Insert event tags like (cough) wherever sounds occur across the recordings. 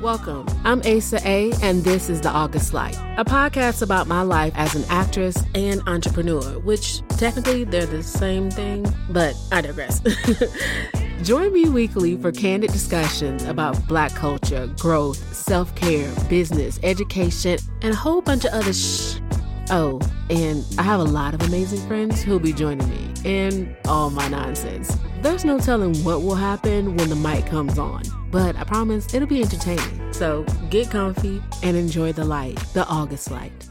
Welcome. I'm Asa A, and this is The August Light, a podcast about my life as an actress and entrepreneur, which technically they're the same thing, but I digress. (laughs) Join me weekly for candid discussions about Black culture, growth, self care, business, education, and a whole bunch of other shh. Oh, and I have a lot of amazing friends who'll be joining me in all my nonsense. There's no telling what will happen when the mic comes on, but I promise it'll be entertaining. So get comfy and enjoy the light, the August light.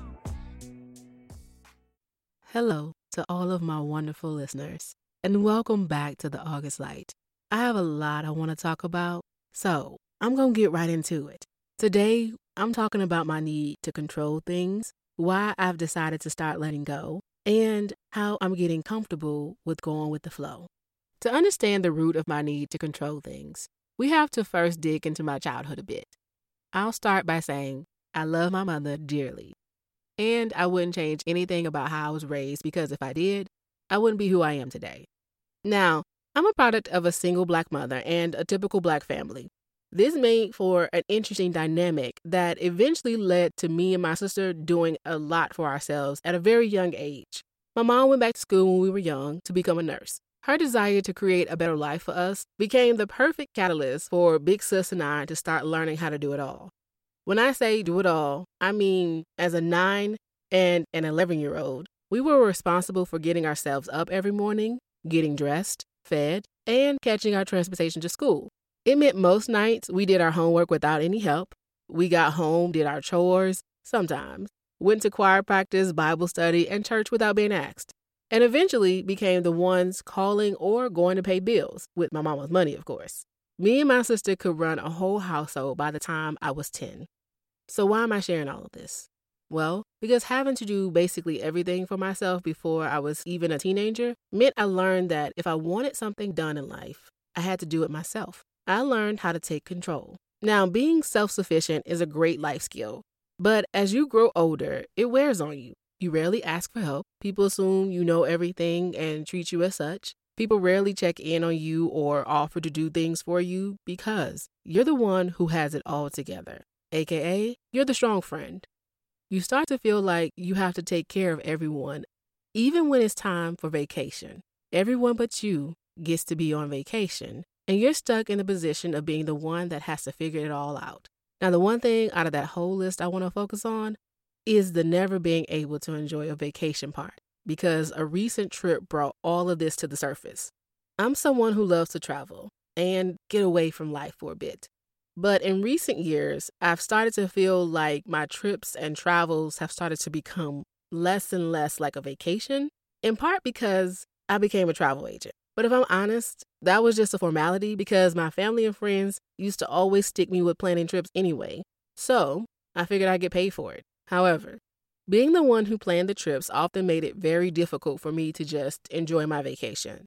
Hello to all of my wonderful listeners, and welcome back to the August light. I have a lot I want to talk about, so I'm going to get right into it. Today, I'm talking about my need to control things, why I've decided to start letting go, and how I'm getting comfortable with going with the flow. To understand the root of my need to control things, we have to first dig into my childhood a bit. I'll start by saying I love my mother dearly, and I wouldn't change anything about how I was raised because if I did, I wouldn't be who I am today. Now, I'm a product of a single black mother and a typical black family. This made for an interesting dynamic that eventually led to me and my sister doing a lot for ourselves at a very young age. My mom went back to school when we were young to become a nurse. Her desire to create a better life for us became the perfect catalyst for Big Sis and I to start learning how to do it all. When I say do it all, I mean as a 9 and an 11 year old, we were responsible for getting ourselves up every morning, getting dressed, fed, and catching our transportation to school. It meant most nights we did our homework without any help. We got home, did our chores, sometimes, went to choir practice, Bible study, and church without being asked, and eventually became the ones calling or going to pay bills, with my mama's money, of course. Me and my sister could run a whole household by the time I was 10. So, why am I sharing all of this? Well, because having to do basically everything for myself before I was even a teenager meant I learned that if I wanted something done in life, I had to do it myself. I learned how to take control. Now, being self sufficient is a great life skill, but as you grow older, it wears on you. You rarely ask for help. People assume you know everything and treat you as such. People rarely check in on you or offer to do things for you because you're the one who has it all together, aka, you're the strong friend you start to feel like you have to take care of everyone, even when it's time for vacation. Everyone but you gets to be on vacation, and you're stuck in the position of being the one that has to figure it all out. Now, the one thing out of that whole list I want to focus on is the never being able to enjoy a vacation part, because a recent trip brought all of this to the surface. I'm someone who loves to travel and get away from life for a bit. But in recent years, I've started to feel like my trips and travels have started to become less and less like a vacation, in part because I became a travel agent. But if I'm honest, that was just a formality because my family and friends used to always stick me with planning trips anyway. So I figured I'd get paid for it. However, being the one who planned the trips often made it very difficult for me to just enjoy my vacation.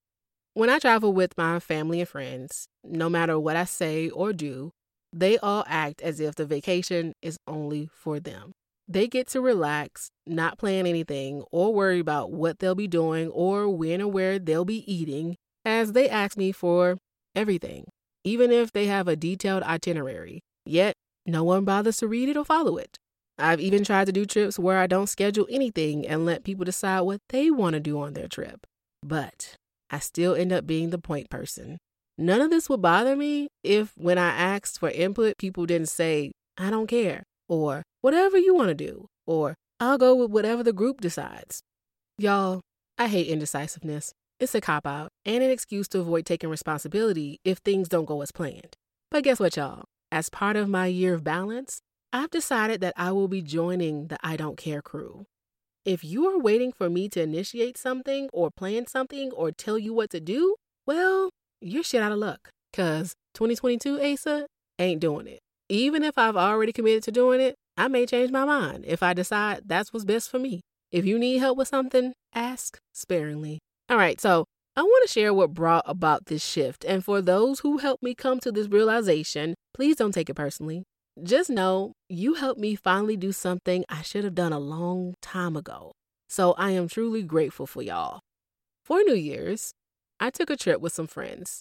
When I travel with my family and friends, no matter what I say or do, they all act as if the vacation is only for them. They get to relax, not plan anything, or worry about what they'll be doing or when or where they'll be eating, as they ask me for everything, even if they have a detailed itinerary. Yet, no one bothers to read it or follow it. I've even tried to do trips where I don't schedule anything and let people decide what they want to do on their trip. But I still end up being the point person. None of this would bother me if, when I asked for input, people didn't say, I don't care, or whatever you want to do, or I'll go with whatever the group decides. Y'all, I hate indecisiveness. It's a cop out and an excuse to avoid taking responsibility if things don't go as planned. But guess what, y'all? As part of my year of balance, I've decided that I will be joining the I Don't Care crew. If you are waiting for me to initiate something or plan something or tell you what to do, well, you're shit out of luck. Cause 2022 Asa ain't doing it. Even if I've already committed to doing it, I may change my mind if I decide that's what's best for me. If you need help with something, ask sparingly. All right, so I want to share what brought about this shift. And for those who helped me come to this realization, please don't take it personally. Just know you helped me finally do something I should have done a long time ago. So I am truly grateful for y'all. For New Year's, I took a trip with some friends.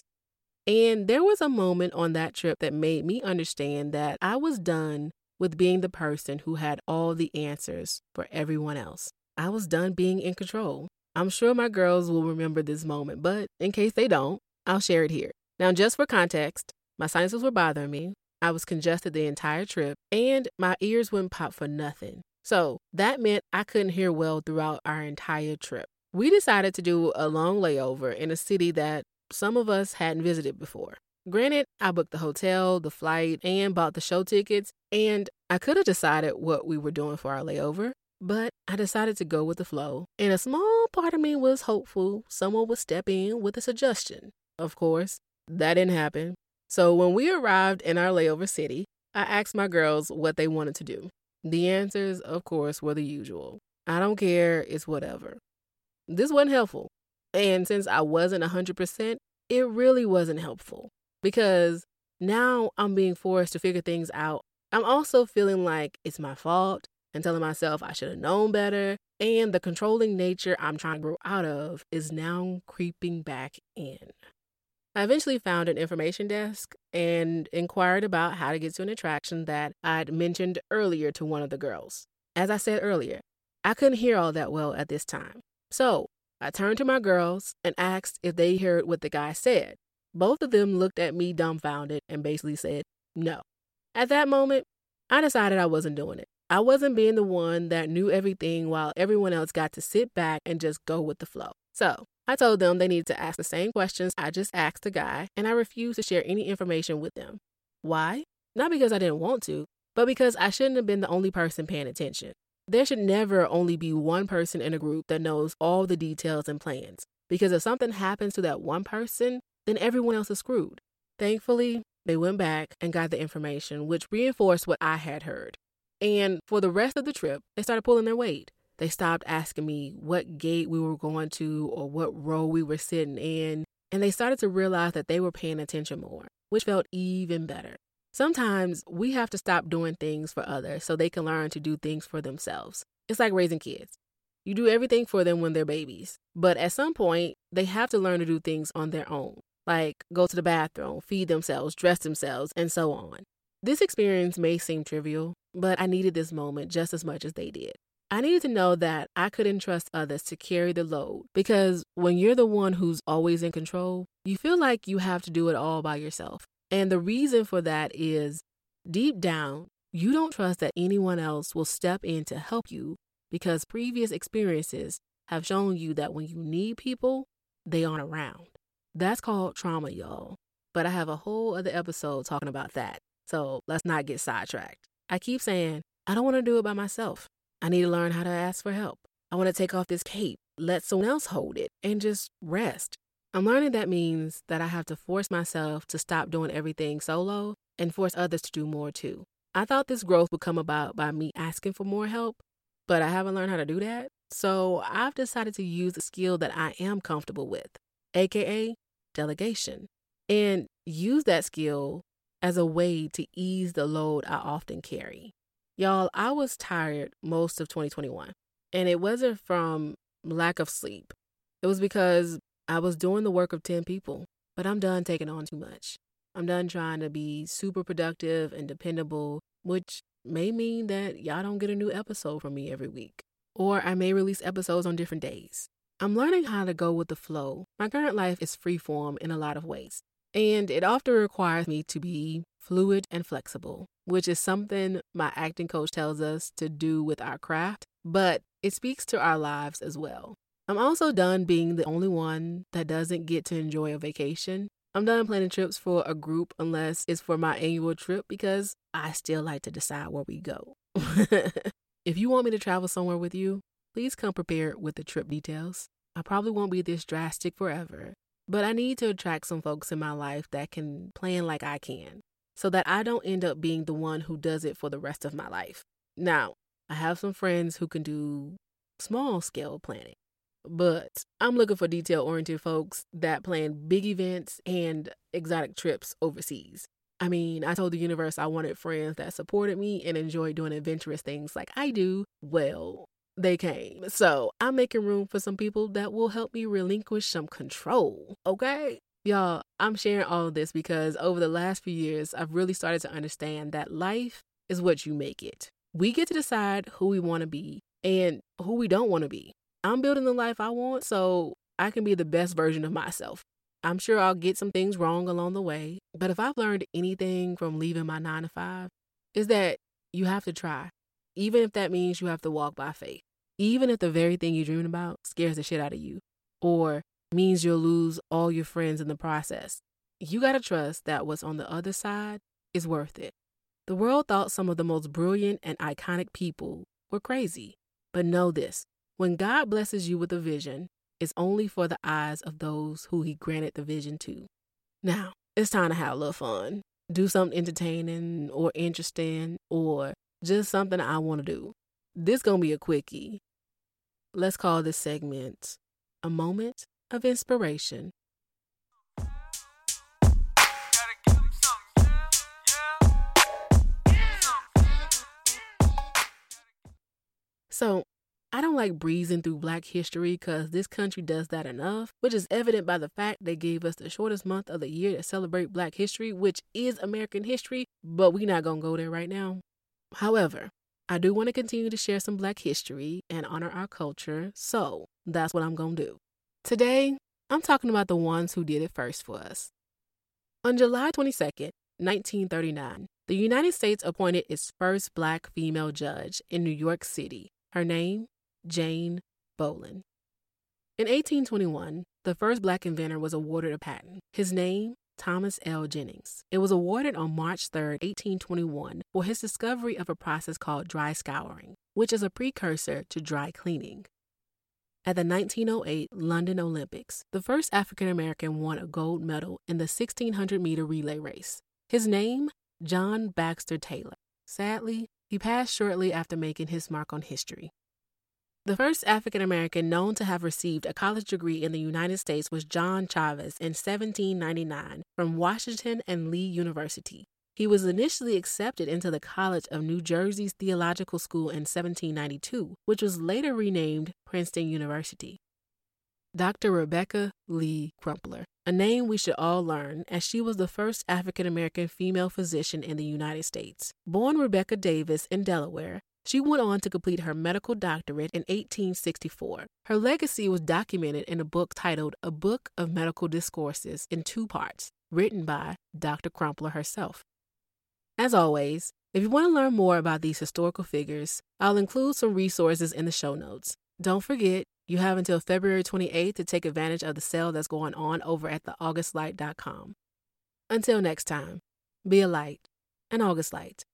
And there was a moment on that trip that made me understand that I was done with being the person who had all the answers for everyone else. I was done being in control. I'm sure my girls will remember this moment, but in case they don't, I'll share it here. Now, just for context, my sinuses were bothering me. I was congested the entire trip, and my ears wouldn't pop for nothing. So that meant I couldn't hear well throughout our entire trip. We decided to do a long layover in a city that some of us hadn't visited before. Granted, I booked the hotel, the flight, and bought the show tickets, and I could have decided what we were doing for our layover, but I decided to go with the flow. And a small part of me was hopeful someone would step in with a suggestion. Of course, that didn't happen. So when we arrived in our layover city, I asked my girls what they wanted to do. The answers, of course, were the usual. I don't care, it's whatever. This wasn't helpful. And since I wasn't 100%, it really wasn't helpful because now I'm being forced to figure things out. I'm also feeling like it's my fault and telling myself I should have known better. And the controlling nature I'm trying to grow out of is now creeping back in. I eventually found an information desk and inquired about how to get to an attraction that I'd mentioned earlier to one of the girls. As I said earlier, I couldn't hear all that well at this time. So I turned to my girls and asked if they heard what the guy said. Both of them looked at me dumbfounded and basically said no. At that moment, I decided I wasn't doing it. I wasn't being the one that knew everything while everyone else got to sit back and just go with the flow. So I told them they needed to ask the same questions I just asked the guy, and I refused to share any information with them. Why? Not because I didn't want to, but because I shouldn't have been the only person paying attention. There should never only be one person in a group that knows all the details and plans, because if something happens to that one person, then everyone else is screwed. Thankfully, they went back and got the information, which reinforced what I had heard. And for the rest of the trip, they started pulling their weight. They stopped asking me what gate we were going to or what row we were sitting in, and they started to realize that they were paying attention more, which felt even better. Sometimes we have to stop doing things for others so they can learn to do things for themselves. It's like raising kids. You do everything for them when they're babies, but at some point, they have to learn to do things on their own like go to the bathroom, feed themselves, dress themselves, and so on. This experience may seem trivial, but I needed this moment just as much as they did. I needed to know that I could entrust others to carry the load because when you're the one who's always in control, you feel like you have to do it all by yourself. And the reason for that is deep down, you don't trust that anyone else will step in to help you because previous experiences have shown you that when you need people, they aren't around. That's called trauma, y'all. But I have a whole other episode talking about that. So let's not get sidetracked. I keep saying, I don't want to do it by myself. I need to learn how to ask for help. I want to take off this cape, let someone else hold it, and just rest. I'm learning that means that I have to force myself to stop doing everything solo and force others to do more too. I thought this growth would come about by me asking for more help, but I haven't learned how to do that. So I've decided to use a skill that I am comfortable with, aka delegation, and use that skill as a way to ease the load I often carry. Y'all, I was tired most of 2021, and it wasn't from lack of sleep. It was because I was doing the work of 10 people, but I'm done taking on too much. I'm done trying to be super productive and dependable, which may mean that y'all don't get a new episode from me every week. Or I may release episodes on different days. I'm learning how to go with the flow. My current life is freeform in a lot of ways, and it often requires me to be fluid and flexible, which is something my acting coach tells us to do with our craft, but it speaks to our lives as well. I'm also done being the only one that doesn't get to enjoy a vacation. I'm done planning trips for a group unless it's for my annual trip because I still like to decide where we go. (laughs) if you want me to travel somewhere with you, Please come prepared with the trip details. I probably won't be this drastic forever, but I need to attract some folks in my life that can plan like I can so that I don't end up being the one who does it for the rest of my life. Now, I have some friends who can do small scale planning, but I'm looking for detail oriented folks that plan big events and exotic trips overseas. I mean, I told the universe I wanted friends that supported me and enjoyed doing adventurous things like I do. Well, they came. So I'm making room for some people that will help me relinquish some control, okay? Y'all, I'm sharing all of this because over the last few years, I've really started to understand that life is what you make it. We get to decide who we want to be and who we don't want to be. I'm building the life I want, so I can be the best version of myself. I'm sure I'll get some things wrong along the way, but if I've learned anything from leaving my nine to five, is that you have to try, even if that means you have to walk by faith, even if the very thing you're dreaming about scares the shit out of you, or means you'll lose all your friends in the process. You gotta trust that what's on the other side is worth it. The world thought some of the most brilliant and iconic people were crazy. But know this when God blesses you with a vision, it's only for the eyes of those who He granted the vision to. Now, it's time to have a little fun. Do something entertaining or interesting or just something I want to do. This going to be a quickie. Let's call this segment A Moment of Inspiration. So, I don't like breezing through black history because this country does that enough, which is evident by the fact they gave us the shortest month of the year to celebrate black history, which is American history, but we're not gonna go there right now. However, I do want to continue to share some black history and honor our culture, so that's what I'm gonna do. Today, I'm talking about the ones who did it first for us. On July 22nd, 1939, the United States appointed its first black female judge in New York City. Her name Jane Bolin. In 1821, the first black inventor was awarded a patent. His name, Thomas L. Jennings. It was awarded on March 3, 1821, for his discovery of a process called dry scouring, which is a precursor to dry cleaning. At the 1908 London Olympics, the first African American won a gold medal in the 1600 meter relay race. His name, John Baxter Taylor. Sadly, he passed shortly after making his mark on history. The first African American known to have received a college degree in the United States was John Chavis in 1799 from Washington and Lee University. He was initially accepted into the College of New Jersey's Theological School in 1792, which was later renamed Princeton University. Dr. Rebecca Lee Crumpler, a name we should all learn as she was the first African American female physician in the United States. Born Rebecca Davis in Delaware, she went on to complete her medical doctorate in 1864. Her legacy was documented in a book titled A Book of Medical Discourses in two parts, written by Dr. Crumpler herself. As always, if you want to learn more about these historical figures, I'll include some resources in the show notes. Don't forget, you have until February 28th to take advantage of the sale that's going on over at theaugustlight.com. Until next time, be a light, an August light.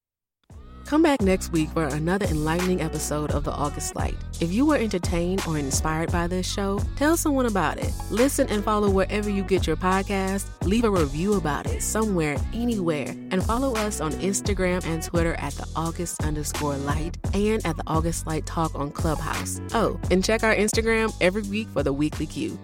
Come back next week for another enlightening episode of The August Light. If you were entertained or inspired by this show, tell someone about it. Listen and follow wherever you get your podcast. Leave a review about it somewhere, anywhere. And follow us on Instagram and Twitter at The August underscore light and at The August Light Talk on Clubhouse. Oh, and check our Instagram every week for the weekly cue.